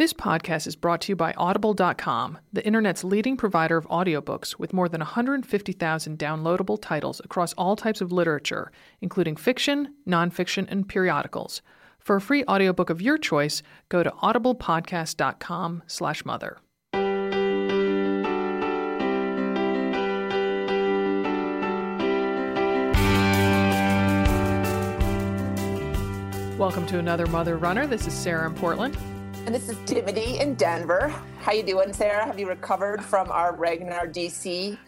This podcast is brought to you by Audible.com, the internet's leading provider of audiobooks with more than 150,000 downloadable titles across all types of literature, including fiction, nonfiction, and periodicals. For a free audiobook of your choice, go to audiblepodcast.com slash mother. Welcome to another Mother Runner. This is Sarah in Portland. And this is Dimity in Denver. How you doing, Sarah? Have you recovered from our Ragnar DC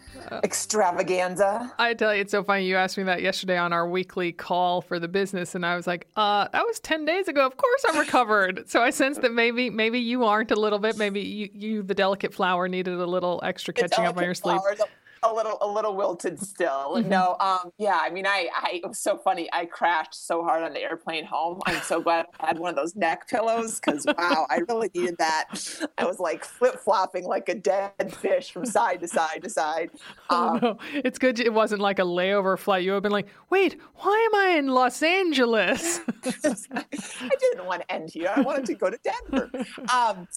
extravaganza? I tell you, it's so funny. You asked me that yesterday on our weekly call for the business, and I was like, uh, that was 10 days ago. Of course I'm recovered. so I sense that maybe maybe you aren't a little bit. Maybe you, you the delicate flower, needed a little extra catching up on your sleep. Flower, a little a little wilted still. Mm-hmm. No, um, yeah, I mean, I, I it was so funny. I crashed so hard on the airplane home. I'm so glad I had one of those neck pillows because wow, I really needed that. I was like flip flopping like a dead fish from side to side to side. Oh, um, oh, no. It's good it wasn't like a layover flight. You would have been like, wait, why am I in Los Angeles? I didn't want to end here. I wanted to go to Denver. Um,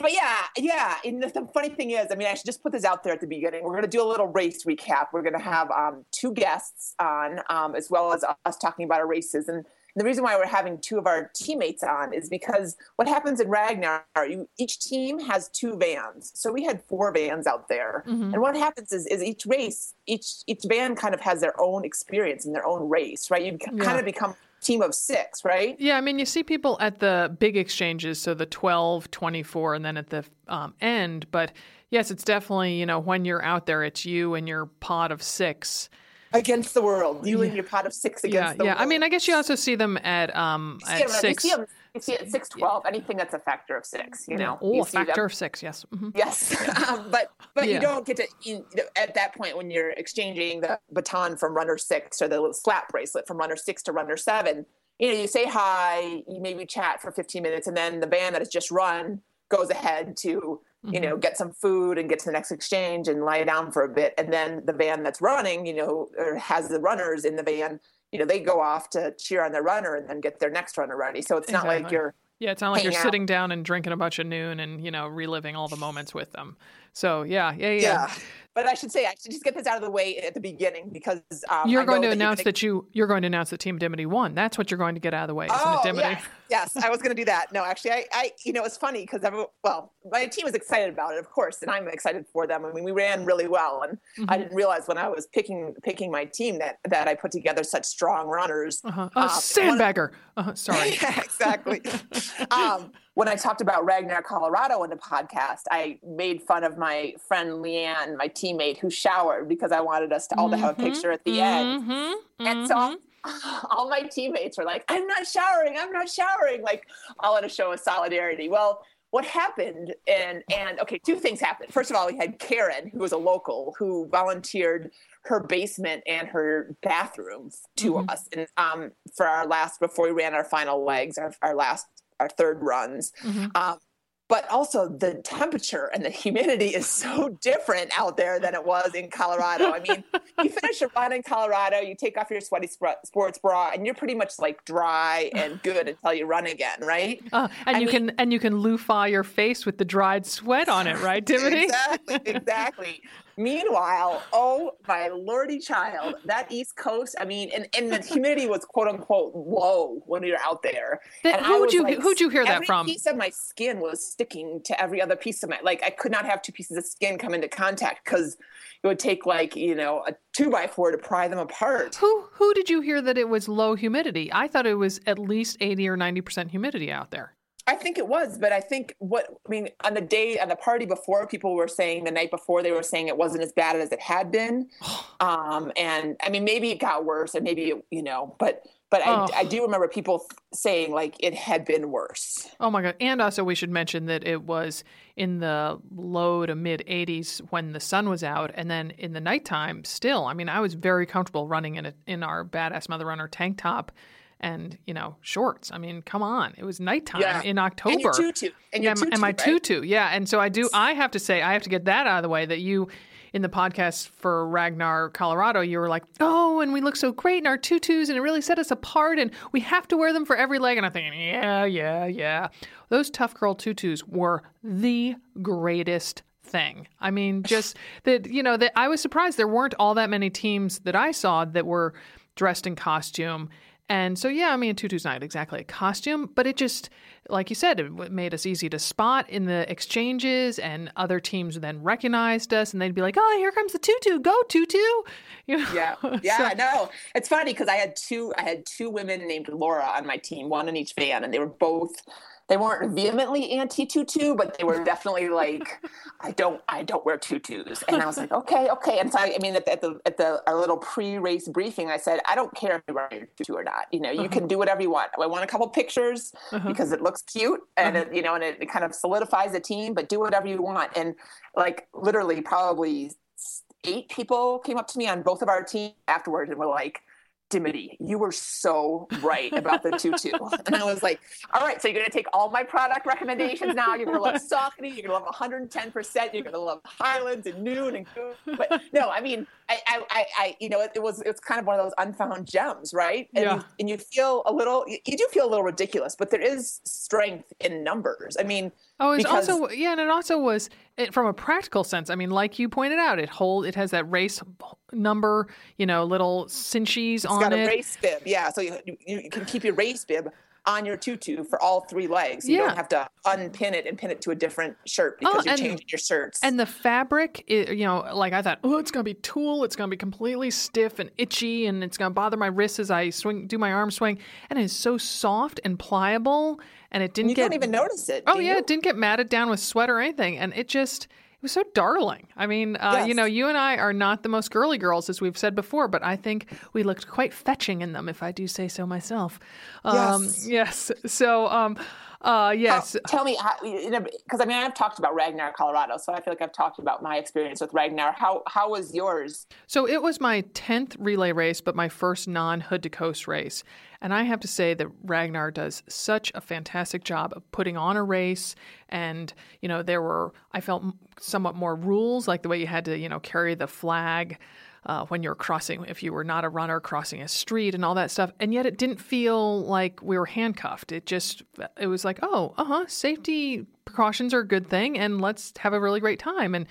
but yeah, yeah. And the, the, funny thing is, I mean, I should just put this out there at the beginning. We're going to do a little race recap. We're going to have um, two guests on, um, as well as us talking about our races. And the reason why we're having two of our teammates on is because what happens in Ragnar, you, each team has two vans. So we had four vans out there. Mm-hmm. And what happens is, is each race, each each van kind of has their own experience in their own race, right? You yeah. kind of become team of six, right? Yeah, I mean, you see people at the big exchanges, so the 12, 24, and then at the um, end. But yes, it's definitely, you know, when you're out there, it's you and your pod of six. Against the world, you yeah. and your pot of six against yeah, the yeah. world. Yeah, I mean, I guess you also see them at um at six. You see, them, you see at six twelve anything that's a factor of six. You know, oh, factor of six. Yes. Mm-hmm. Yes, um, but but yeah. you don't get to you know, at that point when you're exchanging the baton from runner six or the little slap bracelet from runner six to runner seven you know, you say hi, you maybe chat for 15 minutes, and then the band that has just run goes ahead to, mm-hmm. you know, get some food and get to the next exchange and lie down for a bit. And then the van that's running, you know, or has the runners in the van, you know, they go off to cheer on their runner and then get their next runner ready. So it's exactly. not like you're yeah, it's not like you're out. sitting down and drinking a bunch of Nuun and you know reliving all the moments with them. So yeah, yeah, yeah. yeah. But I should say, I should just get this out of the way at the beginning because um, you're going to announce that you you're going to announce that Team Dimity won. That's what you're going to get out of the way, isn't oh, it, Dimity? Yes, yes, I was going to do that. No, actually, I, I you know, it's funny because well, my team was excited about it, of course, and I'm excited for them. I mean, we ran really well, and mm-hmm. I didn't realize when I was picking picking my team that that I put together such strong runners. Uh-huh. Uh, sandbagger. Uh-huh. Sorry. yeah, exactly. um, when I talked about Ragnar, Colorado in the podcast, I made fun of my friend Leanne, my teammate, who showered because I wanted us to all mm-hmm, to have a mm-hmm. picture at the mm-hmm, end. Mm-hmm, and so mm-hmm. all my teammates were like, I'm not showering, I'm not showering, like all in a show of solidarity. Well, what happened and and okay, two things happened. First of all, we had Karen, who was a local, who volunteered her basement and her bathroom to mm-hmm. us and um, for our last before we ran our final legs our, our last our third runs. Mm-hmm. Um, but also the temperature and the humidity is so different out there than it was in Colorado. I mean, you finish a run in Colorado, you take off your sweaty sports bra, and you're pretty much like dry and good until you run again, right? Uh, and I you mean, can and you can loofah your face with the dried sweat on it, right, Dimity? exactly, exactly. Meanwhile, oh my lordy child, that East Coast, I mean, and, and the humidity was quote unquote low when we were out there. That, who would you like, who'd you hear that from? Every piece of my skin was sticking to every other piece of my like I could not have two pieces of skin come into contact because it would take like, you know, a two by four to pry them apart. Who who did you hear that it was low humidity? I thought it was at least eighty or ninety percent humidity out there. I think it was, but I think what I mean on the day on the party before, people were saying the night before they were saying it wasn't as bad as it had been, um, and I mean maybe it got worse, and maybe it, you know, but But Oh. I, I do remember people saying like it had been worse. Oh my god! And also, we should mention that it was in the low to mid 80s when the sun was out, and then in the nighttime, still. I mean, I was very comfortable running in a, in our badass mother runner tank top, and you know shorts. I mean, come on, it was nighttime Yeah. in October. And your tutu. And your yeah, tutu, and my right? tutu, yeah. And so I do. I have to say, I have to get that out of the way. That you, in the podcast for Ragnar, Colorado, you were like, "Oh, and we look so great in our tutus, and it really set us apart, and we have to wear them for every leg." And I'm thinking, "Yeah, yeah, yeah." Those tough curl tutus were the greatest thing. I mean, just that you know that I was surprised there weren't all that many teams that I saw that were dressed in costume. And so, yeah, I mean, tutu's not exactly a costume, but it just, like you said, it made us easy to spot in the exchanges, and other teams then recognized us, and they'd be like, "Oh, here comes the tutu! Go tutu!" You know? Yeah, So- yeah, no, it's funny because I had two. I had two women named Laura on my team, one in each van, and they were both. They weren't vehemently anti tutu, but they were definitely like, I don't, I don't wear tutus. And I was like, okay, okay. And so I, I mean, at the, at the at the our little pre-race briefing, I said, I don't care if you wear your tutu or not. You know, you can mm-hmm. do whatever you want. I want a couple pictures uh-huh. because it looks cute and uh-huh. it, you know, and it, it kind of solidifies the team. But do whatever you want. And like literally, probably eight people came up to me on both of our teams afterwards and were like, Dimity, you were so right about the tutu. and I was like, all right, so you're going to take all my product recommendations now. You're going to love Saucony. You're going to love 110%. You're going to love Highlands and Nuun and. But no, I mean, I, I, I, you know, it, it was, it's kind of one of those unfound gems, right? And, Yeah. you, and you feel a little, you, you do feel a little ridiculous, but there is strength in numbers. I mean, Oh, it's because- also yeah, and it also was it, from a practical sense. I mean, like you pointed out, it hold it has that race number, you know, little cinchies It's on got it. a race bib, yeah. So you, you, can keep your race bib on your tutu for all three legs. You Yeah. don't have to unpin it and pin it to a different shirt oh, because Oh, you're and- changing your shirts. And the fabric, you know, like I thought, oh, it's gonna be tulle. It's gonna be completely stiff and itchy, and it's gonna bother my wrists as I swing, do my arm swing. And it's so soft and pliable, and it didn't you get. don't even notice it. oh yeah, you? it didn't get matted down with sweat or anything, and it just. It was so darling. I mean, uh, you know, you and I are not the most girly girls, as we've said before, but I think we looked quite fetching in them, if I do say so myself. Um, Yes. yes. So, um, uh, yes. Tell me, because I mean, I've talked about Ragnar, Colorado, so I feel like I've talked about my experience with Ragnar. How how was yours? So it was my 10th relay race, but my first non hood to coast race. And I have to say that Ragnar does such a fantastic job of putting on a race. And, you know, there were, I felt somewhat more rules, like the way you had to, you know, carry the flag. Uh, when you're crossing, if you were not a runner crossing a street and all that stuff, and yet it didn't feel like we were handcuffed. It just, it was like, oh, uh huh, safety precautions are a good thing, and let's have a really great time. And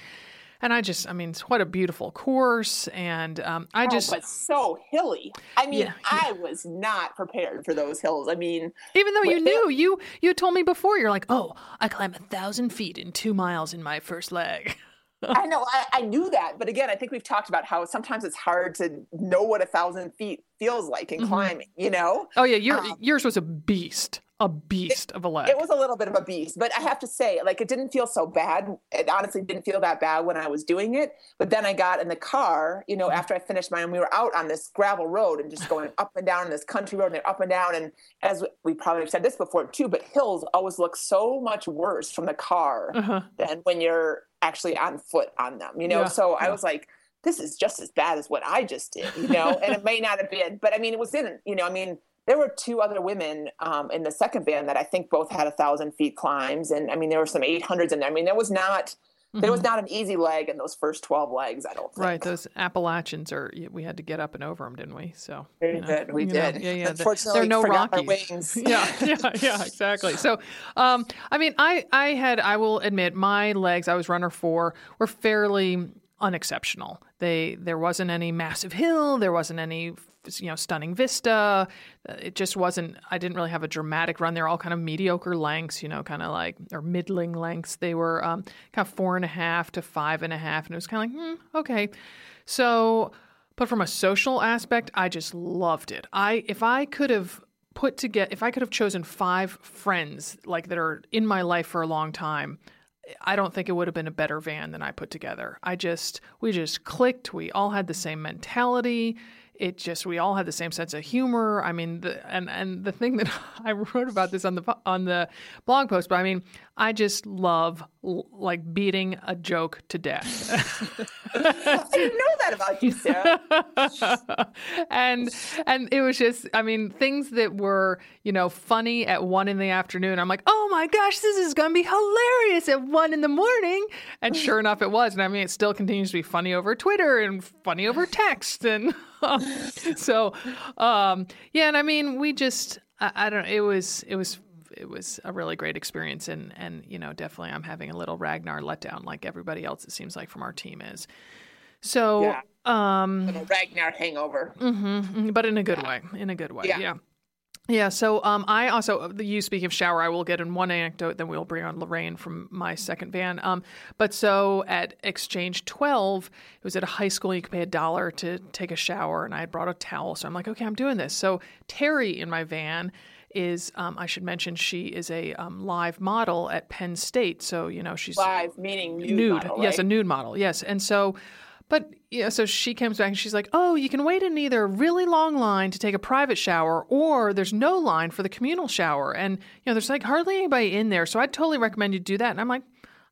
and I just, I mean, it's what a beautiful course. And um, I Oh, just, but so hilly. I mean, Yeah, I was not prepared for those hills. I mean, even though you knew, you you told me before, you're like, oh, I climb a thousand feet in two miles in my first leg. I know I, I knew that, but again, I think we've talked about how sometimes it's hard to know what a thousand feet feels like in Mhm. climbing. You know, Oh yeah, your Um, yours was a beast, a beast of a leg. it was a little bit of a beast, but I have to say, like, it didn't feel so bad. It honestly didn't feel that bad when I was doing it. But then I got in the car, you know, after I finished mine, we were out on this gravel road and just going up and down this country road and they're up and down. And as we probably have said this before too, but hills always look so much worse from the car uh-huh. than when you're actually on foot on them, you know? Yeah, so I was like, this is just as bad as what I just did, you know? and it may not have been, but I mean, it was in, you know, I mean, there were two other women um, in the second band that I think both had a thousand feet climbs. And I mean, there were some 800s in there. I mean, there was not, there was not an easy leg in those first 12 legs, I don't think. Mm-hmm. Right, those Appalachians are. We had to get up and over them, didn't we? So We you know, did. We you know, did. yeah, yeah. Unfortunately, there are no Rockies. wings. yeah, yeah, yeah, exactly. So, um, I mean, I, I had, I will admit, my legs. I was runner four were fairly unexceptional. They, there wasn't any massive hill. There wasn't any, you know, stunning vista. Uh, It just wasn't. I didn't really have a dramatic run. They're all kind of mediocre lengths, you know, kind of like or middling lengths. They were um, kind of four and a half to five and a half, and it was kind of like, hmm, okay. So, but from a social aspect, I just loved it. I if I could have put together if I could have chosen five friends like that are in my life for a long time, I don't think it would have been a better van than I put together. I just we just clicked. We all had the same mentality. it just we all had the same sense of humor. I mean, the, and and the thing that I wrote about this on the on the blog post, but I mean, I just love like beating a joke to death. I didn't know that about you, Sarah. and and it was just, I mean, things that were you know funny at one in the afternoon. I'm like, oh my gosh, this is gonna be hilarious at one in the morning. And sure enough, it was. And I mean, it still continues to be funny over Twitter and funny over text and. so um, yeah and i mean we just I, I, don't know it was it was it was a really great experience and and you know definitely i'm having a little ragnar letdown like everybody else it seems like from our team is so yeah. um a ragnar hangover mm-hmm, mm-hmm, but in a good yeah. way in a good way yeah. yeah. Yeah, so um, I also, you speak of shower, I will get in one anecdote, then we'll bring on Lorraine from my second van. Um, but so at Exchange 12, it was at a high school, you could pay a dollar to take a shower, and I had brought a towel. So I'm like, okay, I'm doing this. So Terry in my van is, um, I should mention, she is a um, live model at Penn State. So, you know, she's live, meaning nude. nude model, right? Yes, a nude model, yes. And so, but yeah, so she comes back and she's like, "Oh, you can wait in either a really long line to take a private shower, or there's no line for the communal shower, and you know there's like hardly anybody in there. So I'd totally recommend you do that." And I'm like,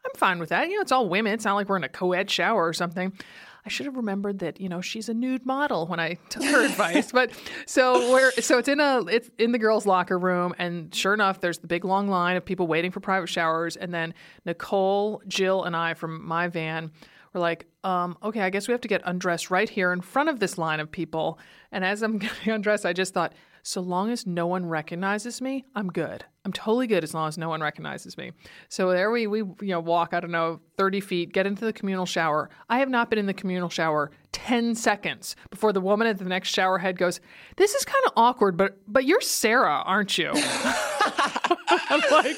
"I'm fine with that. You know, it's all women. It's not like we're in a co-ed shower or something." I should have remembered that you know she's a nude model when I took her advice. But so we're so it's in a it's in the girls' locker room, and sure enough, there's the big long line of people waiting for private showers, and then Nicole, Jill, and I from my van we're like, um, okay, I guess we have to get undressed right here in front of this line of people. And as I'm getting undressed, I just thought, so long as no one recognizes me, I'm good. I'm totally good as long as no one recognizes me. So there we we you know walk I don't know 30 feet, get into the communal shower. I have not been in the communal shower 10 seconds before the woman at the next shower head goes, "This is kind of awkward, but but you're Sarah, aren't you?" I'm like,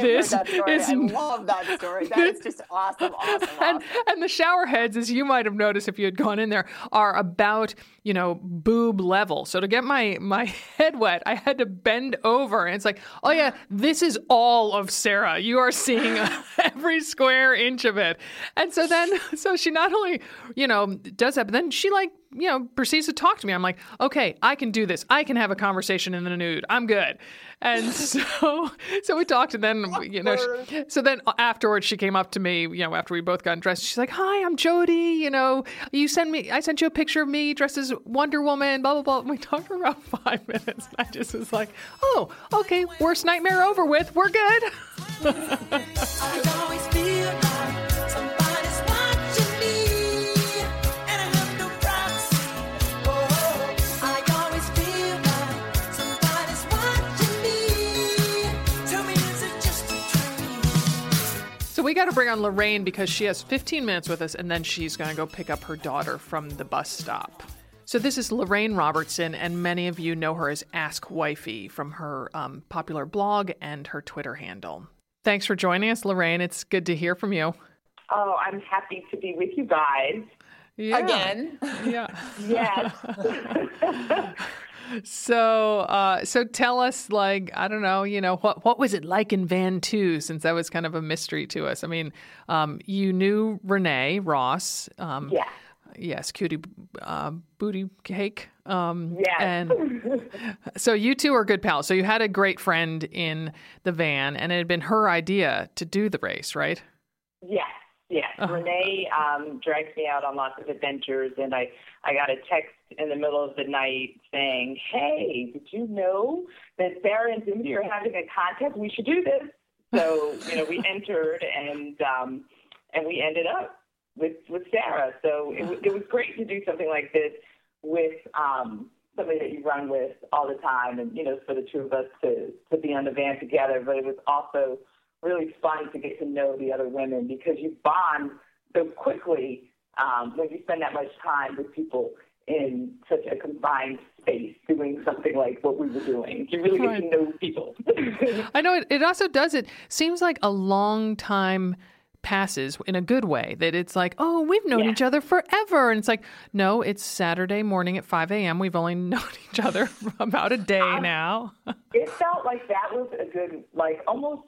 this is. I love that story. That is just awesome, awesome, and, awesome. And the shower heads, as you might have noticed if you had gone in there, are about you know boob level. So to get my my head wet, I had to bend over, and it's like, oh yeah, this is all of Sarah. You are seeing every square inch of it. And so then, so she not only you know does that, but then she like you know, proceeds to talk to me. I'm like, okay, I can do this. I can have a conversation in the nude. I'm good. And so, so we talked, and then you know, she, so then afterwards she came up to me, you know, after we both got dressed. She's like, "Hi, I'm Jody. You know, you sent me, I sent you a picture of me dressed as Wonder Woman. Blah blah blah." And we talked for about five minutes. And I just was like, "Oh, okay, worst nightmare over with. We're good." we got to bring on Lorraine because she has 15 minutes with us and then she's going to go pick up her daughter from the bus stop. So this is Lorraine Robertson, and many of you know her as Ask Wifey from her um, popular blog and her Twitter handle. Thanks for joining us, Lorraine. It's good to hear from you. Oh, I'm happy to be with you guys. Yeah. Again. Yeah. yes. so uh, so tell us like i don't know you know what what was it like in van 2 since that was kind of a mystery to us? I mean um, you knew renee ross um, yeah. yes cutie uh, booty cake um, yes. and so you two are good pals. So you had a great friend in the van and it had been her idea to do the race right? Yes Yes, uh-huh. Renee um, drags me out on lots of adventures, and I I got a text in the middle of the night saying, "Hey, did you know that Sarah and Dimity are having a contest? We should do this." So you know, we entered, and um, and we ended up with with Sarah. So it, it was great to do something like this with um, somebody that you run with all the time, and you know, for the two of us to to be on the van together. But it was also really fun to get to know the other women because you bond so quickly um, when you spend that much time with people in such a confined space doing something like what we were doing. You really right. get to know people. I know it, it also does. It seems like a long time passes in a good way that it's like oh we've known yeah. each other forever and it's like no it's saturday morning at 5 a.m we've only known each other for about a day um, now it felt like that was a good like almost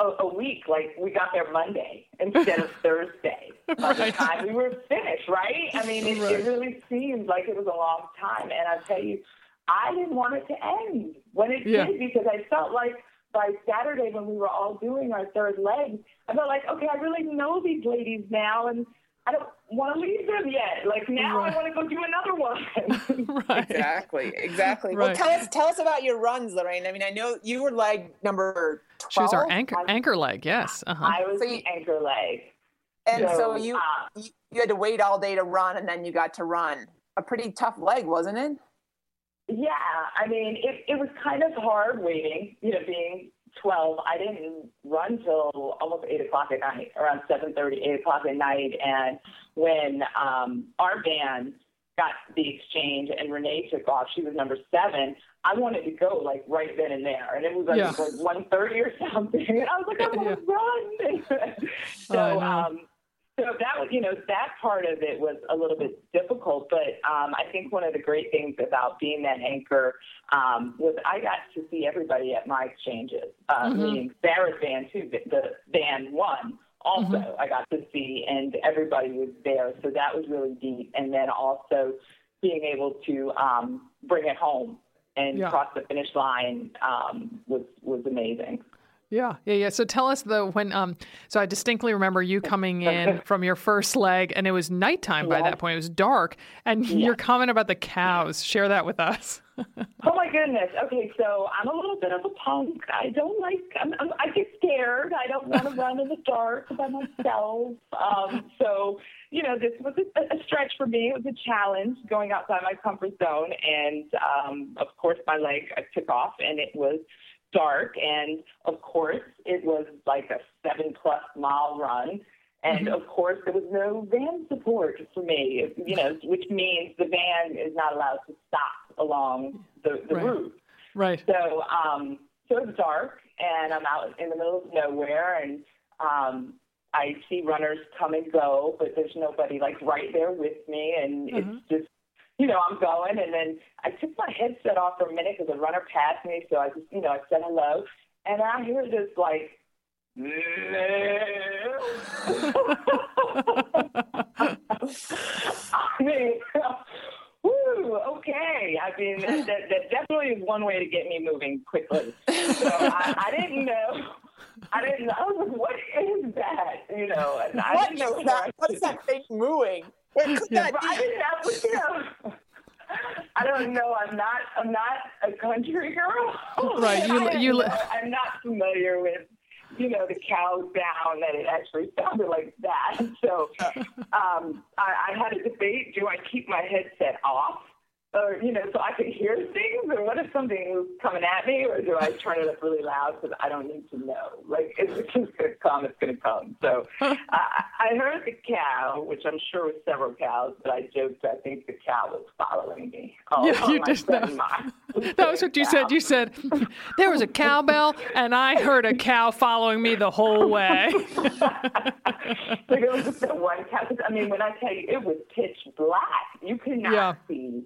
a, a week. Like we got there Monday instead of Thursday. By the time we were finished, right? I mean, it, Right. it really seemed like it was a long time. And I tell you, I didn't want it to end when it Yeah. did because I felt like by Saturday when we were all doing our third leg, I felt like, okay, I really know these ladies now, and I don't want to leave them yet. Like now, Right. I want to go do another one. right. Exactly, exactly. Well, tell us tell us about your runs, Lorraine. I mean, I know you were leg number twelve. She was our anchor I'm- anchor leg. Yes. Uh huh. I was So the you- anchor leg. and so, So, you uh, you you had to wait all day to run, and then you got to run. A pretty tough leg, wasn't it? Yeah, I mean, it, it was kind of hard waiting, you know, being 12. I didn't run till almost 8 o'clock at night, around 7.30, 8 o'clock at night. And when um, our band got the exchange and Renee took off, she was number seven, I wanted to go like right then and there. And it was like, Yeah. like 1.30 or something. And I was like, I want to run. so, I um, so that was, you know, that part of it was a little bit difficult, but um, I think one of the great things about being that anchor um, was I got to see everybody at my exchanges. Uh, Mhm. Meaning Sarah's band too, the, band one also Mhm. I got to see, and everybody was there, so that was really deep. And then also being able to um, bring it home and Yeah. cross the finish line um, was was amazing. Yeah, yeah, yeah. So tell us the when um so I distinctly remember you coming in from your first leg and it was nighttime by that point. It was dark and your comment about the cows. Share that with us. Oh my goodness. Okay, so I'm a little bit of a punk. I don't like. I'm, I'm, I get scared. I don't want to run in the dark by myself. Um, so you know, this was a, a stretch for me. It was a challenge going outside my comfort zone, and um, of course, my leg I took off, and it was dark, and of course, it was like a seven plus mile run. And of course, there was no van support for me, you know, which means the van is not allowed to stop along the, the Right. route. Right. So, um, so it's dark, and I'm out in the middle of nowhere, and um, I see runners come and go, but there's nobody like right there with me, and Mhm. it's just, you know, I'm going, and then I took my headset off for a minute because a runner passed me, so I just, you know, I said hello, and I hear this like. I mean, whew, okay. I mean, that, that, definitely is one way to get me moving quickly. So I, I didn't know. I didn't. I was like, what is that? You know, and I What didn't know is that? What is that thing mooing? What could Yeah. that I be? didn't know. You know. I don't know. I'm not. I'm not a country girl. Right, you- you know, I'm not familiar with, you know, the cow down, that it actually sounded like that. So, um, I, I had a debate: do I keep my headset off, or you know, so I could hear things, or what if something was coming at me, or do I turn it up really loud because I don't need to know? Like, if it's just to come, it's going to come. So, I, I heard the cow, which I'm sure was several cows, but I joked I think the cow was following me. Oh, Yeah, you did that. That was what you said. You said there was a cowbell and I heard a cow following me the whole way. like it was just that one cow. I mean, when I tell you, it was pitch black. You could not Yeah. see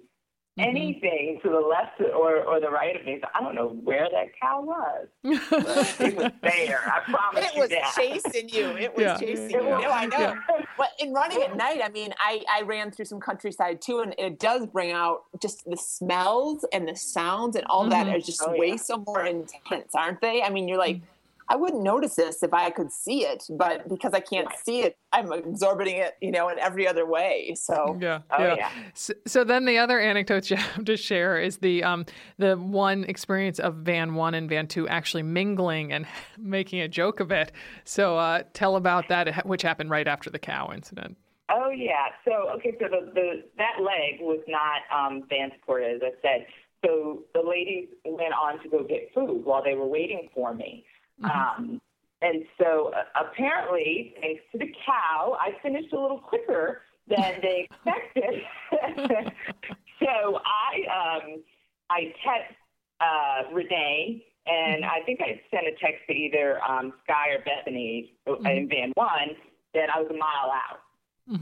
anything to the left or, or the right of me. So I don't know where that cow was. But it was there. I promise It you was that. chasing you. It was Yeah. chasing It you. was- No, I know. Yeah. But in running at night, I mean, I, I ran through some countryside too, and it does bring out just the smells and the sounds and all that Mhm. are just Oh, way yeah. so more intense, aren't they? I mean, you're like, I wouldn't notice this if I could see it, but because I can't see it, I'm absorbing it, you know, in every other way. So Yeah, Oh, yeah. yeah. So, so then the other anecdote you have to share is the um the one experience of Van One and Van Two actually mingling and making a joke of it. So uh, tell about that, which happened right after the cow incident. Oh yeah. So okay. So the, the that leg was not um, van supported, as I said. So the ladies went on to go get food while they were waiting for me. Um, and so uh, apparently, thanks to the cow, I finished a little quicker than they expected. so I um, I text uh, Renee, and I think I sent a text to either um, Sky or Bethany uh, in Van One that I was a mile out.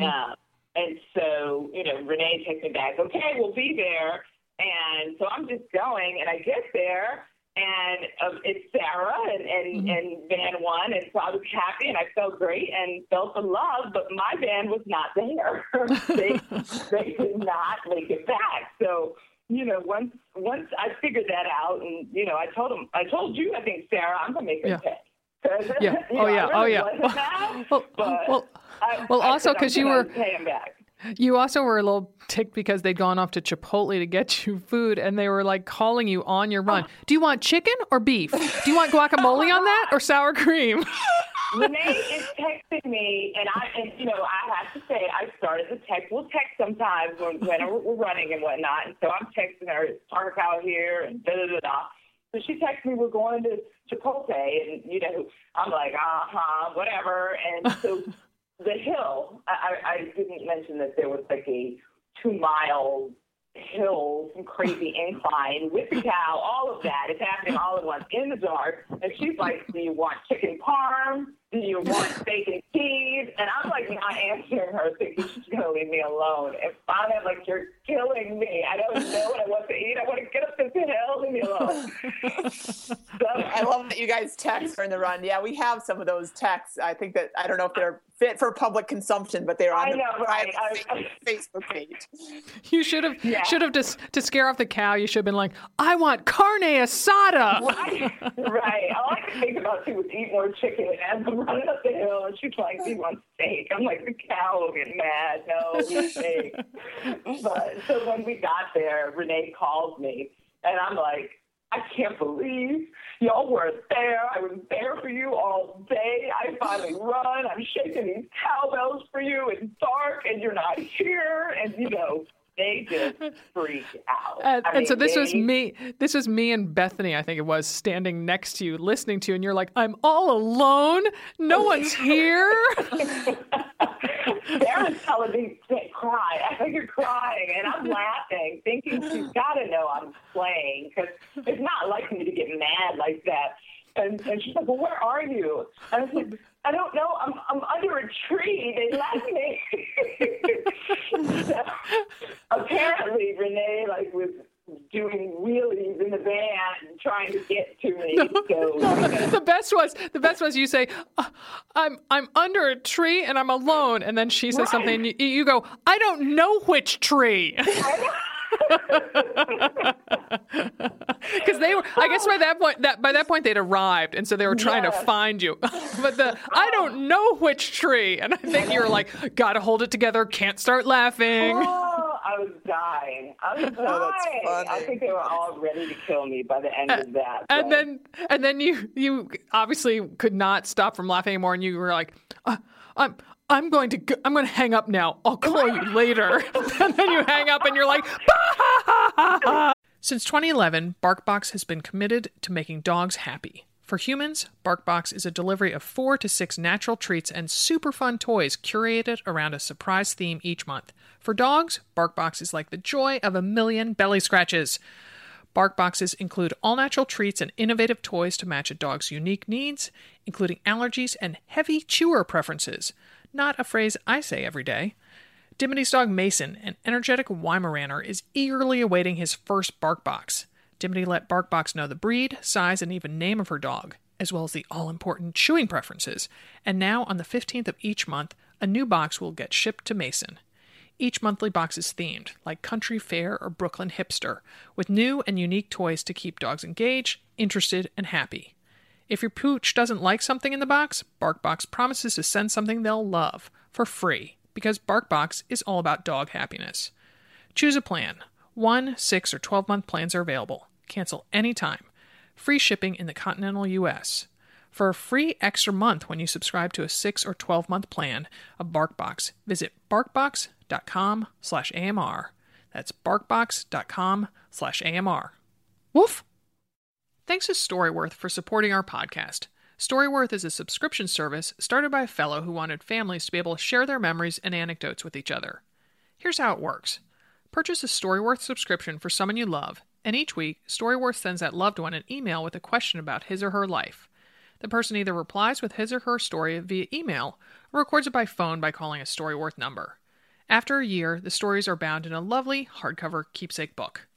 Um, and so, you know, Renee takes me back, okay, we'll be there. And so I'm just going, and I get there, and um, it's Sarah and and, mm-hmm. and Van One, and so I was happy and I felt great and felt the love, but my band was not there. they they did not make it back. So you know, once once I figured that out, and you know, I told him, I told you, I think Sarah, I'm gonna make a yeah. pick. yeah. Oh yeah. oh yeah. well, well, I, well, also because you were pay him back. You also were a little ticked because they'd gone off to Chipotle to get you food and they were like calling you on your run. Do you want chicken or beef? Do you want guacamole on that or sour cream? Renee is texting me, and I, and you know, I have to say, I started the text. We'll text sometimes when, when we're running and whatnot, and so I'm texting her, "It's dark out here," and da da da da. So she texts me, "We're going to Chipotle," and you know, I'm like, "Uh huh, whatever." And so the hill, I, I didn't mention that there was like a two mile hill, some crazy incline with the cow, all of that. It's happening all at once in the dark. And she's like, Do you want chicken parm? Do you want steak and cheese? And I'm like not answering her, thinking she's gonna leave me alone. And finally I'm like, You're killing me. I don't know what I want to eat. I want to get up this hill, leave me alone. so, I love that you guys text during the run. Yeah, we have some of those texts. I think that I don't know if they're fit for public consumption, but they're on I the know, right. I, Facebook page. You should have yeah. should have just to scare off the cow. You should have been like, "I want carne asada." Right, right. All I could think about too was eat more chicken as I'm running up the hill, and she's like, "She wants steak." I'm like, cow will get mad. No steak. but so when we got there, Renee calls me, and I'm like, I can't believe y'all weren't there. I was there for you all day. I finally run. I'm shaking these cowbells for you. It's dark and you're not here. And, you know, they just freak out. And, and mean, so this they... was me. This was me and Bethany. I think it was standing next to you, listening to you, and you're like, "I'm all alone. No one's here." Sarah's telling me to cry. I think you're crying, and I'm laughing, thinking she's got to know I'm playing because it's not like me to get mad like that. And, and she's like, "Well, where are you?" And I said, "I don't know. I'm I'm under a tree. They left me." so, apparently, Renee like was doing wheelies in the van and trying to get to me. No, so, no, the best was the best was you say, uh, "I'm I'm under a tree and I'm alone," and then she says right. something. And you, you go, "I don't know which tree." Because they were, I guess by that point, that by that point they'd arrived, and so they were trying yes. to find you. but the I don't know which tree, and I think you were like, gotta hold it together, can't start laughing. Oh, I was dying. I was oh, dying. I think they were all ready to kill me by the end of that. And then, and then you you obviously could not stop from laughing anymore, and you were like, uh, I'm I'm going to go, I'm going to hang up now. I'll call you later. and then you hang up and you're like, Since 2011, BarkBox has been committed to making dogs happy. For humans, BarkBox is a delivery of 4 to 6 natural treats and super fun toys curated around a surprise theme each month. For dogs, BarkBox is like the joy of a million belly scratches. Bark boxes include all natural treats and innovative toys to match a dog's unique needs, including allergies and heavy chewer preferences not a phrase I say every day. Dimity's dog Mason, an energetic Weimaraner, is eagerly awaiting his first bark box. Dimity let Barkbox know the breed, size, and even name of her dog, as well as the all important chewing preferences. And now, on the 15th of each month, a new box will get shipped to Mason. Each monthly box is themed, like country fair or Brooklyn hipster, with new and unique toys to keep dogs engaged, interested, and happy. If your pooch doesn't like something in the box, BarkBox promises to send something they'll love for free because BarkBox is all about dog happiness. Choose a plan. 1, 6, or 12 month plans are available. Cancel anytime. Free shipping in the continental US. For a free extra month when you subscribe to a 6 or 12 month plan of BarkBox, visit barkbox.com/amr. That's barkbox.com/amr. Woof. Thanks to Storyworth for supporting our podcast. Storyworth is a subscription service started by a fellow who wanted families to be able to share their memories and anecdotes with each other. Here's how it works purchase a Storyworth subscription for someone you love, and each week, Storyworth sends that loved one an email with a question about his or her life. The person either replies with his or her story via email or records it by phone by calling a Storyworth number. After a year, the stories are bound in a lovely hardcover keepsake book.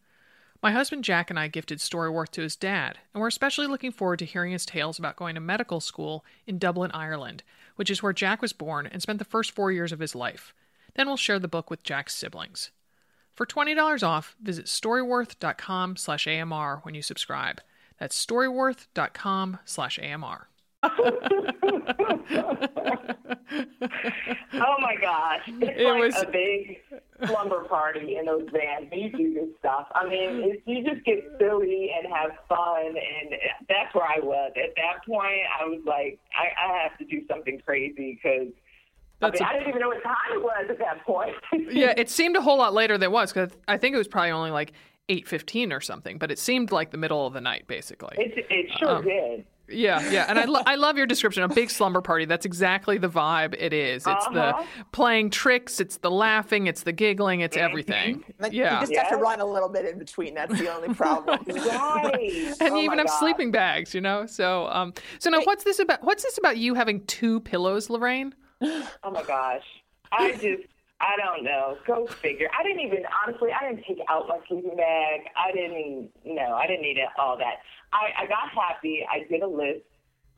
My husband Jack and I gifted Storyworth to his dad, and we're especially looking forward to hearing his tales about going to medical school in Dublin, Ireland, which is where Jack was born and spent the first four years of his life. Then we'll share the book with Jack's siblings. For $20 off, visit storyworth.com slash AMR when you subscribe. That's storyworth.com slash AMR. oh my gosh. It's It like was- a big slumber party in those vans. You do this stuff. I mean, it's, you just get silly and have fun, and that's where I was. At that point, I was like, I, I have to do something crazy because I, mean, a- I didn't even know what time it was at that point. yeah, it seemed a whole lot later than it was because I think it was probably only like 8.15 or something, but it seemed like the middle of the night, basically. it, it sure Um, did. Yeah, yeah, and I, lo- I love your description. A big slumber party. That's exactly the vibe it is. It's Uh-huh. the playing tricks. It's the laughing. It's the giggling. It's everything. Like, Yeah, You just have to run a little bit in between. That's the only problem. Right. and Oh you even have gosh. sleeping bags. You know. So, um, so now what's this about? What's this about you having two pillows, Lorraine? Oh my gosh. I just, I don't know. Go figure. I didn't even, honestly, I didn't take out my sleeping bag. I didn't, no, I didn't need it, all that. I, I got happy. I did a list,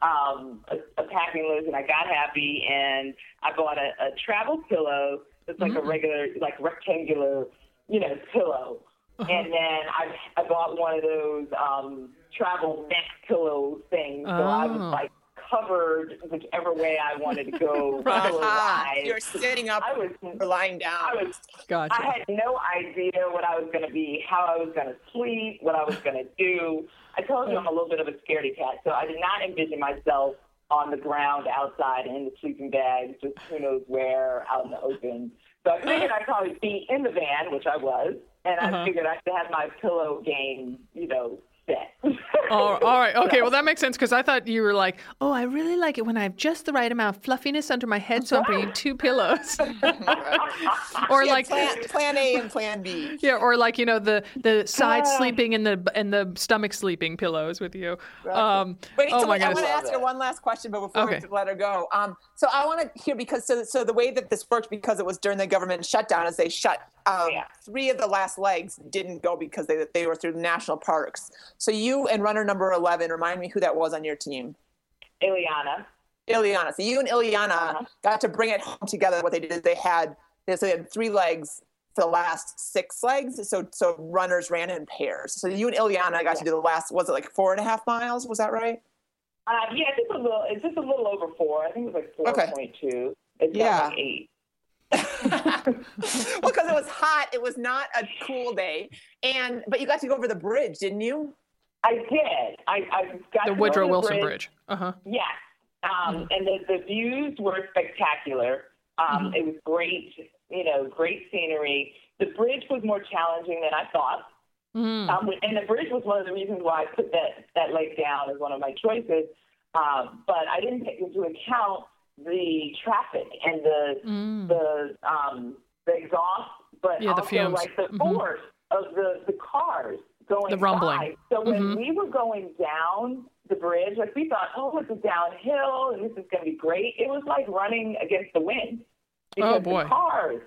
um, a, a packing list, and I got happy, and I bought a, a travel pillow that's like a regular, like rectangular, you know, pillow. And then I, I bought one of those um, travel neck pillow things. So I was Oh. like covered whichever way I wanted to go pillow-wise. You're sitting up I was, or lying down. I was, Gotcha. I had no idea what I was going to be, how I was going to sleep, what I was going to do. I told you I'm a little bit of a scaredy cat, so I did not envision myself on the ground outside in the sleeping bag, just who knows where, out in the open. So I figured I'd probably be in the van, which I was, and I Uh-huh. figured I should have my pillow game, you know, set. Oh, all right. Okay. Well, that makes sense because I thought you were like, oh, I really like it when I have just the right amount of fluffiness under my head, so I'm bringing two pillows. or Yeah, like, plan, plan A and plan B. yeah, or like you know the the side Ah. sleeping and the and the stomach sleeping pillows with you. Um, Wait, oh so my wait, I want to ask her one last question, but before Okay. we let her go, um, so I want to hear because so so the way that this worked because it was during the government shutdown is they shut um, Yeah. three of the last legs didn't go because they they were through the national parks. So you and runner number eleven, remind me who that was on your team. Ileana. Ileana. So you and Ileana Uh-huh. got to bring it home together. What they did is they had they so they had three legs for the last six legs. So so runners ran in pairs. So you and Ileana got to do the last. Was it like four and a half miles? Was that right? Uh, yeah, just a little. It's just a little over four. I think it was like four Okay. point two. It's Yeah. like eight. well, because it was hot, it was not a cool day, and but you got to go over the bridge, didn't you? I did. I, I got the to go Woodrow to Wilson Bridge. Uh huh. Yes. Um, And the, the views were spectacular. Um, It was great, you know, great scenery. The bridge was more challenging than I thought. Mm. Um, and the bridge was one of the reasons why I put that, that lake down as one of my choices. Um, but I didn't take into account the traffic and the Mm. the um, the exhaust, but Yeah, the also fumes. like the Mhm. force of the, the cars going The rumbling. by. So when Mhm. we were going down the bridge, like we thought, oh, it's a downhill and this is going to be great. It was like running against the wind. because Oh, boy. The cars.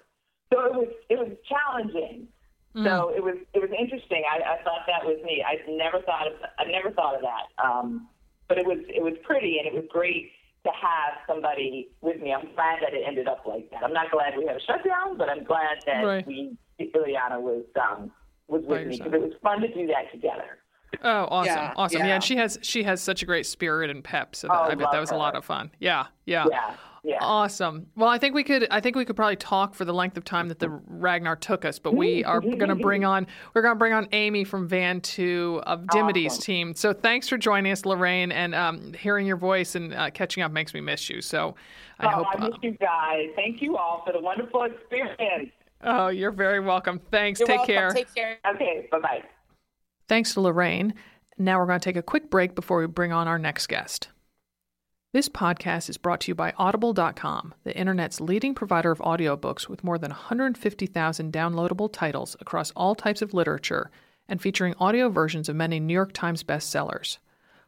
So it was it was challenging. Mm. So it was it was interesting. I, I thought that was neat. I never thought of I never thought of that. Um, but it was it was pretty and it was great to have somebody with me. I'm glad that it ended up like that. I'm not glad we had a shutdown, but I'm glad that Right. we Ileana was um, was with me because it was fun to do that together. Oh, awesome, Yeah, awesome. Yeah. yeah. and she has she has such a great spirit and pep. So that, Oh, I bet that love was a lot of fun. Yeah, yeah. Yeah, yeah. Awesome. Well, I think we could. I think we could probably talk for the length of time that the Ragnar took us, but we are going to bring on. We're going to bring on Amy from Van Two of Dimity's Awesome. team. So thanks for joining us, Lorraine, and um, hearing your voice and uh, catching up makes me miss you. So I oh, hope. I miss uh, you guys. Thank you all for the wonderful experience. oh, you're very welcome. Thanks. You're Take welcome. care. Take care. Okay, bye bye. Thanks to Lorraine. Now we're going to take a quick break before we bring on our next guest. This podcast is brought to you by Audible.com, the internet's leading provider of audiobooks with more than 150,000 downloadable titles across all types of literature and featuring audio versions of many New York Times bestsellers.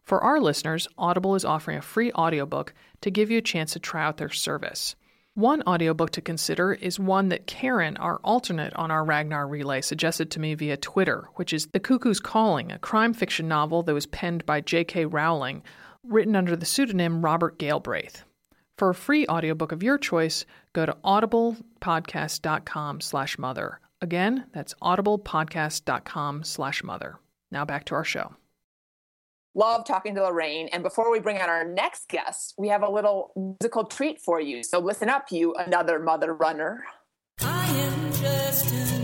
For our listeners, Audible is offering a free audiobook to give you a chance to try out their service. One audiobook to consider is one that Karen, our alternate on our Ragnar relay, suggested to me via Twitter, which is The Cuckoo's Calling, a crime fiction novel that was penned by J.K. Rowling, written under the pseudonym Robert Galbraith. For a free audiobook of your choice, go to audiblepodcast.com slash mother. Again, that's audiblepodcast.com slash mother. Now back to our show. Love talking to Lorraine. And before we bring on our next guest, we have a little musical treat for you. So listen up, you another mother runner. I am just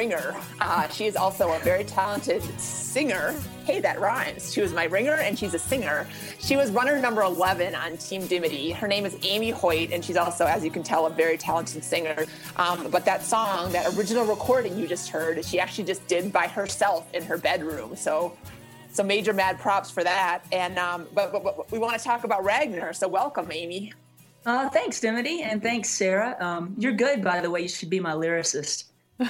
ringer. Uh, she is also a very talented singer. Hey, that rhymes. She was my ringer and she's a singer. She was runner number 11 on Team Dimity. Her name is Amy Hoyt, and she's also, as you can tell, a very talented singer. Um, but that song, that original recording you just heard, she actually just did by herself in her bedroom. So some major mad props for that. And um, but, but, but, we want to talk about Ragnar. So welcome, Amy. Uh, thanks, Dimity, and thanks, Sarah. Um, you're good, by the way. You should be my lyricist.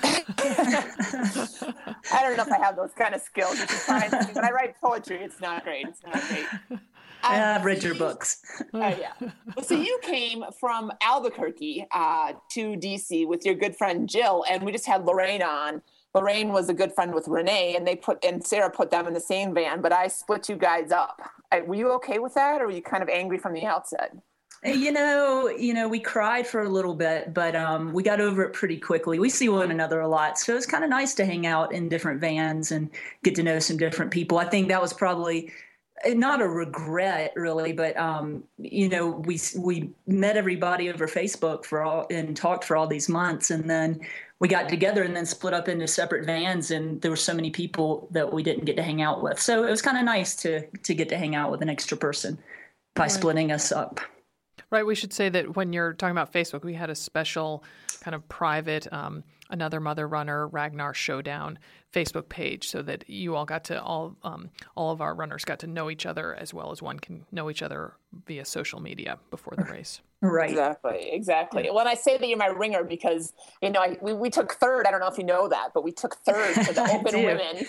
I don't know if I have those kind of skills. When I write poetry, it's not great. It's not great. Um, I've read your books. uh, yeah. so you came from Albuquerque uh, to DC with your good friend Jill, and we just had Lorraine on. Lorraine was a good friend with Renee, and they put and Sarah put them in the same van, but I split you guys up. I, were you okay with that, or were you kind of angry from the outset? You know, you know, we cried for a little bit, but um, we got over it pretty quickly. We see one another a lot, so it's kind of nice to hang out in different vans and get to know some different people. I think that was probably eh, not a regret really, but um, you know, we we met everybody over Facebook for all and talked for all these months, and then we got together and then split up into separate vans and there were so many people that we didn't get to hang out with so it was kind of nice to to get to hang out with an extra person by splitting us up right we should say that when you're talking about facebook we had a special kind of private um, another mother runner ragnar showdown facebook page so that you all got to all um, all of our runners got to know each other as well as one can know each other via social media before the race Right. Exactly. Exactly. Yeah. Well, I say that you're my ringer because you know I, we, we took third. I don't know if you know that, but we took third for the Open Women,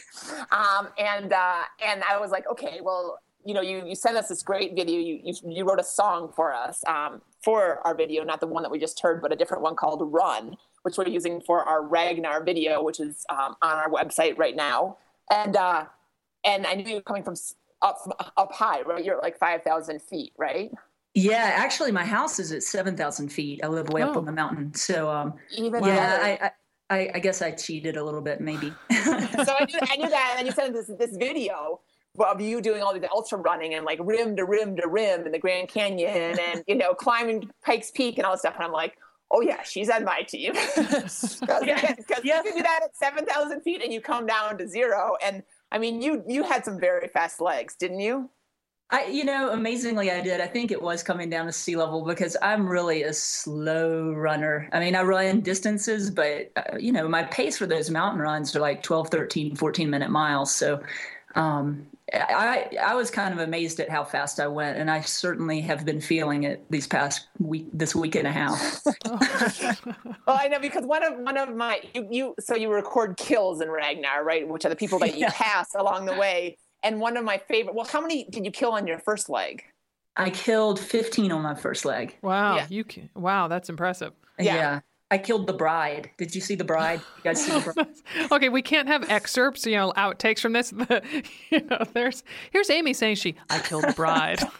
um, and uh, and I was like, okay, well, you know, you you sent us this great video. You you, you wrote a song for us um, for our video, not the one that we just heard, but a different one called Run, which we're using for our Ragnar video, which is um, on our website right now. And uh, and I knew you were coming from up up high, right? You're like five thousand feet, right? Yeah, actually, my house is at seven thousand feet. I live way oh. up on the mountain, so um, Even yeah, I, I, I, guess I cheated a little bit, maybe. so I knew, I knew that, and then you sent this this video of you doing all the ultra running and like rim to rim to rim in the Grand Canyon, and you know climbing Pikes Peak and all this stuff, and I'm like. Oh yeah, she's on my team. Because yeah. yeah. you do that at seven thousand feet and you come down to zero, and I mean, you you had some very fast legs, didn't you? I, you know, amazingly, I did. I think it was coming down to sea level because I'm really a slow runner. I mean, I run distances, but, uh, you know, my pace for those mountain runs are like 12, 13, 14 minute miles. So um, I, I was kind of amazed at how fast I went, and I certainly have been feeling it these past week, this week and a half. well, I know because one of one of my you, you so you record kills in Ragnar, right? Which are the people that you yeah. pass along the way. And one of my favorite, well, how many did you kill on your first leg? I killed 15 on my first leg. Wow. Yeah. You can, wow, that's impressive. Yeah. yeah. I killed the bride. Did you see the bride? You guys see the bride? okay, we can't have excerpts, you know, outtakes from this. But, you know, there's here's Amy saying she I killed the bride.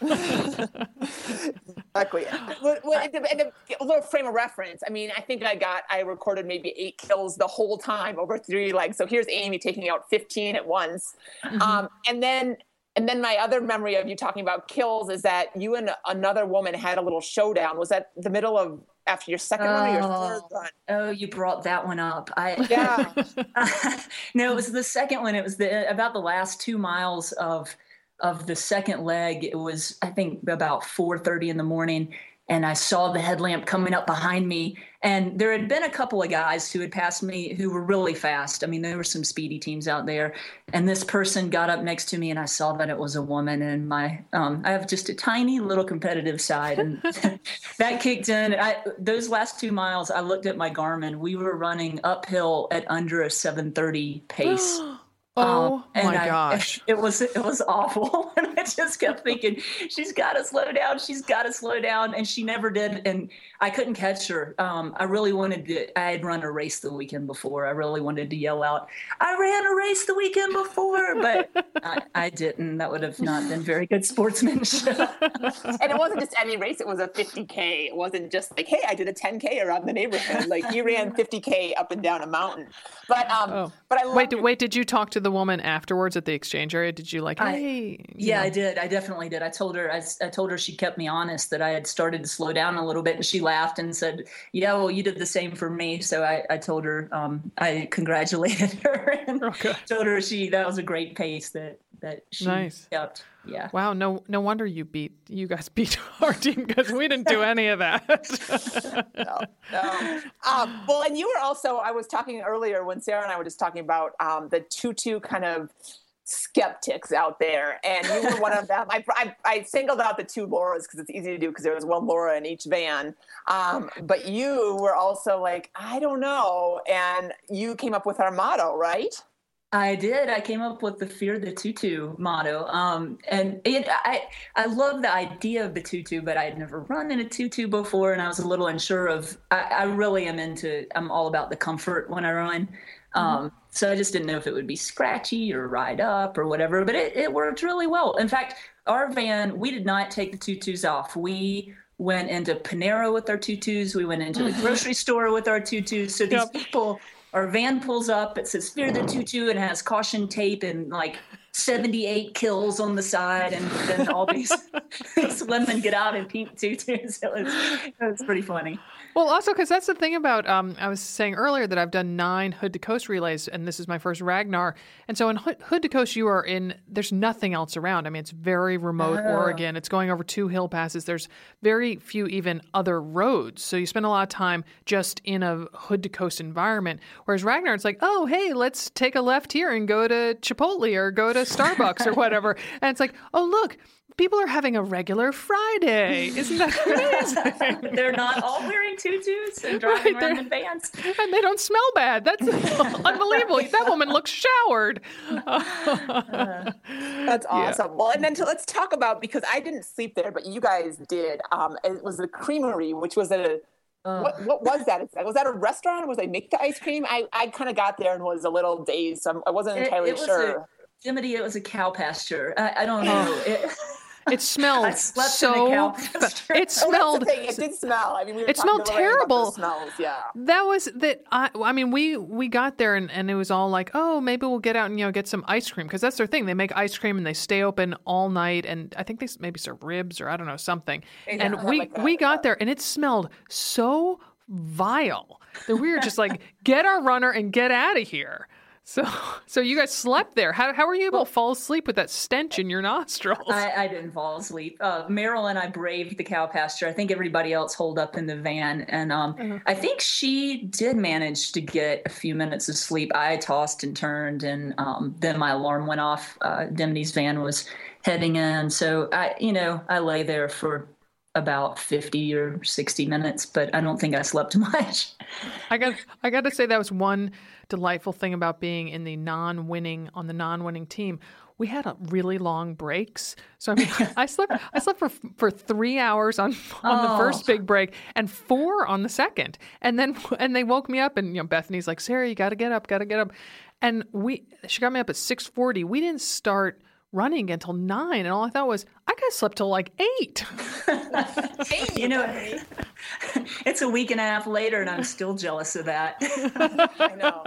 exactly. Well, and a little frame of reference. I mean, I think I got I recorded maybe eight kills the whole time over three legs. So here's Amy taking out 15 at once, mm-hmm. um, and then and then my other memory of you talking about kills is that you and another woman had a little showdown. Was that the middle of after your second oh, one or your third oh. one? Oh, you brought that one up. I yeah. no, it was the second one. It was the uh, about the last two miles of of the second leg. It was I think about four thirty in the morning, and I saw the headlamp coming up behind me. And there had been a couple of guys who had passed me who were really fast. I mean, there were some speedy teams out there. And this person got up next to me, and I saw that it was a woman. And my, um, I have just a tiny little competitive side, and that kicked in. I, those last two miles, I looked at my Garmin. We were running uphill at under a 7:30 pace. Oh um, my I, gosh! It was it was awful, and I just kept thinking, she's got to slow down. She's got to slow down, and she never did. And I couldn't catch her. Um, I really wanted to. I had run a race the weekend before. I really wanted to yell out, "I ran a race the weekend before," but I, I, didn't. That would have not been very good sportsmanship. and it wasn't just any race; it was a 50k. It wasn't just like, "Hey, I did a 10k around the neighborhood." Like you ran 50k up and down a mountain. But um, oh. but I wait. Your- wait, did you talk to the woman afterwards at the exchange area? Did you like, hey? I, yeah, know? I did. I definitely did. I told her. I, I told her she kept me honest that I had started to slow down a little bit, and she laughed and said, "Yeah, well, you did the same for me." So I, I told her. Um, I congratulated her and okay. told her she that was a great pace that that she nice. kept. Yeah. Wow. No. No wonder you beat you guys beat our team because we didn't do any of that. no. No. Um, well, and you were also. I was talking earlier when Sarah and I were just talking about um, the two-two kind of skeptics out there, and you were one of them. I, I, I singled out the two Lauras because it's easy to do because there was one Laura in each van. Um, but you were also like, I don't know, and you came up with our motto, right? I did. I came up with the "Fear the Tutu" motto, um, and it, I I love the idea of the tutu, but I had never run in a tutu before, and I was a little unsure of. I, I really am into. I'm all about the comfort when I run, mm-hmm. um, so I just didn't know if it would be scratchy or ride up or whatever. But it, it worked really well. In fact, our van we did not take the tutus off. We went into Panera with our tutus. We went into the mm-hmm. grocery store with our tutus. So these yep. people our van pulls up. It says "Fear the Tutu" and has caution tape and like 78 kills on the side, and then all these, these women get out in pink tutus. It was, it was pretty funny. Well, also because that's the thing about um, I was saying earlier that I've done nine Hood to Coast relays, and this is my first Ragnar. And so in Hood, to Coast, you are in. There's nothing else around. I mean, it's very remote oh. Oregon. It's going over two hill passes. There's very few even other roads, so you spend a lot of time just in a Hood to Coast environment. Whereas Ragnar, it's like, oh hey, let's take a left here and go to Chipotle or go to Starbucks or whatever. And it's like, oh look, people are having a regular Friday. Isn't that amazing? they're not all wearing tutus and driving right, around in vans. And they don't smell bad. That's unbelievable. That woman looks showered. That's awesome. Yeah. Well, and then to, let's talk about, because I didn't sleep there, but you guys did. Um, it was the Creamery, which was a what, what was that? Was that a restaurant? Was they make the ice cream? I, I kind of got there and was a little dazed. So I wasn't entirely it, it sure. A, Jiminy, it was a cow pasture. I, I don't know. It, it smelled so. It smelled. Oh, it did smell. I mean, we it smelled terrible. Smells, yeah. That was that. I. I mean, we we got there and, and it was all like, oh, maybe we'll get out and you know get some ice cream because that's their thing. They make ice cream and they stay open all night and I think they maybe serve ribs or I don't know something. Yeah, and we like we got there and it smelled so vile that we were just like, get our runner and get out of here. So, so you guys slept there. How, how were you able well, to fall asleep with that stench in your nostrils? I, I didn't fall asleep. Uh, Meryl and I braved the cow pasture. I think everybody else holed up in the van, and um, uh-huh. I think she did manage to get a few minutes of sleep. I tossed and turned, and um, then my alarm went off. Uh, van was heading in, so I, you know, I lay there for about 50 or 60 minutes but i don't think i slept much. I got i got to say that was one delightful thing about being in the non-winning on the non-winning team. We had a really long breaks. So i mean i slept i slept for for three hours on on oh. the first big break and four on the second. And then and they woke me up and you know bethany's like sarah you gotta get up gotta get up. And we she got me up at 6.40 we didn't start running until nine, and all I thought was I could have slept till like eight. you know, it's a week and a half later, and I'm still jealous of that. I know,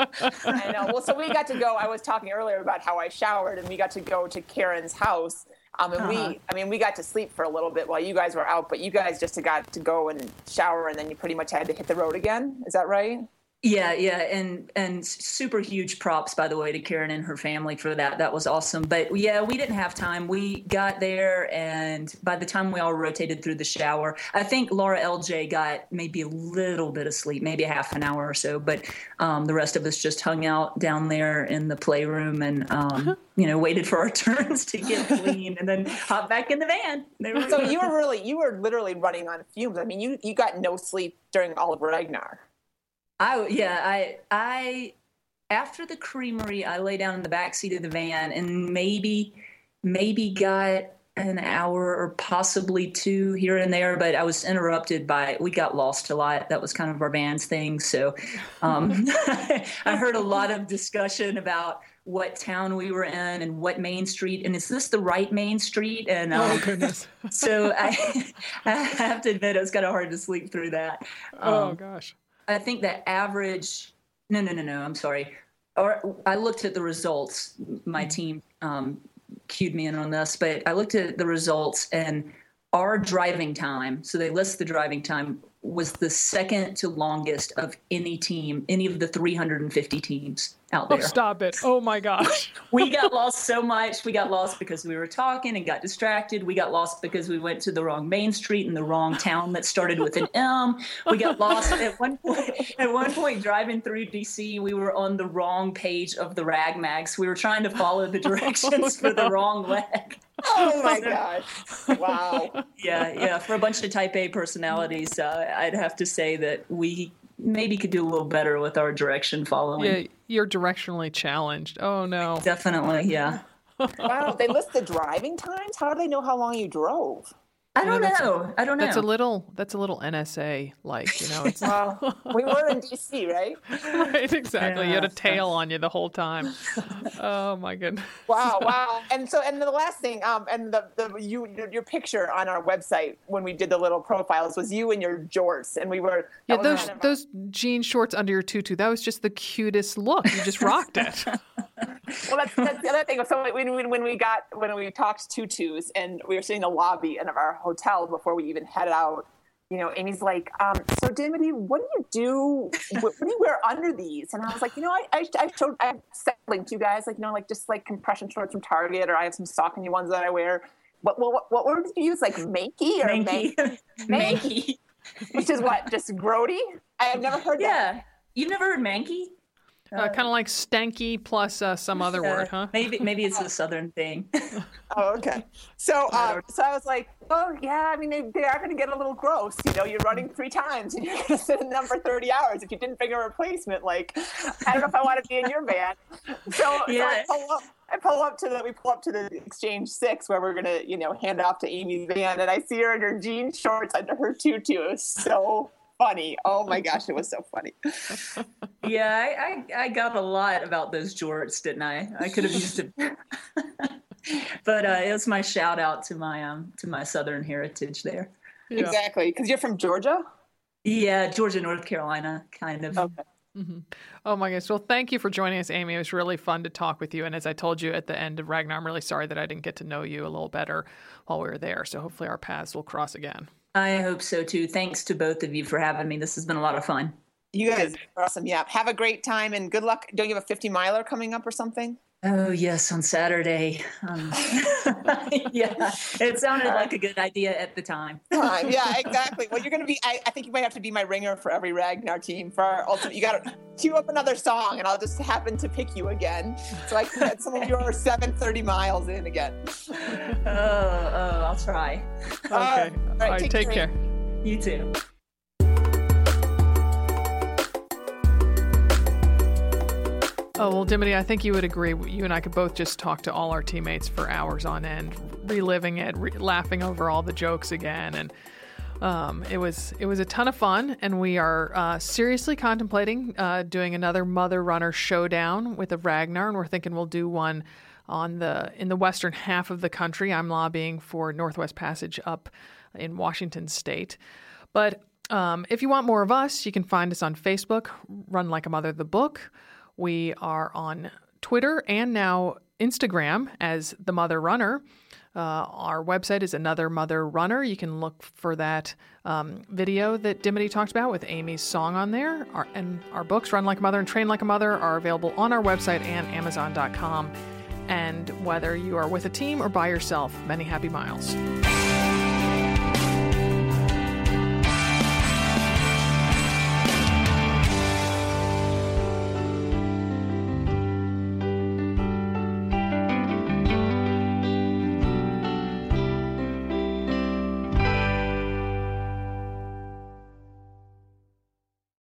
I know. Well, so we got to go. I was talking earlier about how I showered, and we got to go to Karen's house. Um, and uh-huh. we, I mean, we got to sleep for a little bit while you guys were out, but you guys just got to go and shower, and then you pretty much had to hit the road again. Is that right? Yeah, yeah, and and super huge props by the way to Karen and her family for that. That was awesome. But yeah, we didn't have time. We got there, and by the time we all rotated through the shower, I think Laura LJ got maybe a little bit of sleep, maybe a half an hour or so. But um, the rest of us just hung out down there in the playroom and um, you know waited for our turns to get clean, and then hop back in the van. So you were really, you were literally running on fumes. I mean, you you got no sleep during all of Ragnar. I yeah, I I after the creamery, I lay down in the back seat of the van and maybe maybe got an hour or possibly two here and there, but I was interrupted by we got lost a lot. That was kind of our band's thing. So um, I heard a lot of discussion about what town we were in and what main street and is this the right main street? And um, oh goodness. so I, I have to admit it was kind of hard to sleep through that. Oh, um, oh gosh I think that average. No, no, no, no. I'm sorry. Or I looked at the results. My mm-hmm. team um, cued me in on this, but I looked at the results and our driving time. So they list the driving time was the second to longest of any team, any of the 350 teams out oh, there. Oh, stop it. Oh my gosh. we got lost so much. We got lost because we were talking and got distracted. We got lost because we went to the wrong main street in the wrong town that started with an M. We got lost at one point at one point driving through DC, we were on the wrong page of the rag mags. We were trying to follow the oh, directions oh, for the wrong leg. Oh my gosh. Wow. yeah, yeah. For a bunch of type A personalities, uh, I'd have to say that we maybe could do a little better with our direction following. Yeah, you're directionally challenged. Oh no. Definitely, yeah. wow, they list the driving times? How do they know how long you drove? I don't know. know. I don't know. That's a little. That's a little NSA like. You know. It's, well, we were in DC, right? right. Exactly. Yeah, you had a tail on you the whole time. oh my goodness. Wow. Wow. And so, and the last thing, um, and the the you your picture on our website when we did the little profiles was you and your jorts, and we were. Yeah, those those jean shorts under your tutu. That was just the cutest look. You just rocked it. well, that's, that's the other thing. So when, when we got when we talked tutus and we were sitting in the lobby of our hotel before we even head out, you know, Amy's like, um, so Dimity, what do you do? What, what, do you wear under these? And I was like, you know, I, I, I showed, I sent link to you guys, like, you know, like just like compression shorts from Target, or I have some Saucony ones that I wear. What, what, what word did you use? Like Manky or Manky? Manky. Which is what? Just grody? I have never heard yeah. that. You've never heard Manky? Uh, kind of like stanky plus uh, some other word, huh? Maybe maybe it's a southern thing. oh, okay. So, um, so I was like, oh yeah, I mean they, they are going to get a little gross. You know, you're running three times and you're going to sit in them for 30 hours. If you didn't figure a replacement, like I don't know if I want to be in your van. So, yeah. so I pull up. I pull up to the we pull up to the exchange six where we're gonna you know hand off to Amy's van and I see her in her jean shorts under her tutu. It was so funny. Oh my gosh, it was so funny. yeah, I, I, I, got a lot about those jorts, didn't I? I could have used it. but uh, it was my shout out to my um to my southern heritage there. Yeah. Exactly, because you're from Georgia. Yeah, Georgia, North Carolina, kind of. Okay. Mm-hmm. Oh my gosh. Well, thank you for joining us, Amy. It was really fun to talk with you. And as I told you at the end of Ragnar, I'm really sorry that I didn't get to know you a little better while we were there. So hopefully our paths will cross again. I hope so too. Thanks to both of you for having me. This has been a lot of fun. You guys are awesome. Yeah. Have a great time and good luck. Don't you have a 50 miler coming up or something? Oh yes, on Saturday. Um, yeah, it sounded like a good idea at the time. time. Yeah, exactly. Well, you're going to be. I, I, think you might have to be my ringer for every Ragnar team for our ultimate. You got to cue up another song, and I'll just happen to pick you again, so I can get some of your 730 miles in again. Oh, oh, I'll try. Okay. Uh, all right. All right take, take care. care. You too. Oh, well, Dimity, I think you would agree. You and I could both just talk to all our teammates for hours on end, reliving it, re- laughing over all the jokes again. And um, it was it was a ton of fun, and we are uh, seriously contemplating uh, doing another Mother Runner showdown with a Ragnar, and we're thinking we'll do one on the in the western half of the country. I'm lobbying for Northwest Passage up in Washington State, but um, if you want more of us, you can find us on Facebook, Run Like a Mother the Book. We are on Twitter and now Instagram as The Mother Runner. Uh, our website is Another Mother Runner. You can look for that um, video that Dimity talked about with Amy's song on there. Our, and our books, Run Like a Mother and Train Like a Mother, are available on our website and Amazon.com. And whether you are with a team or by yourself, many happy miles.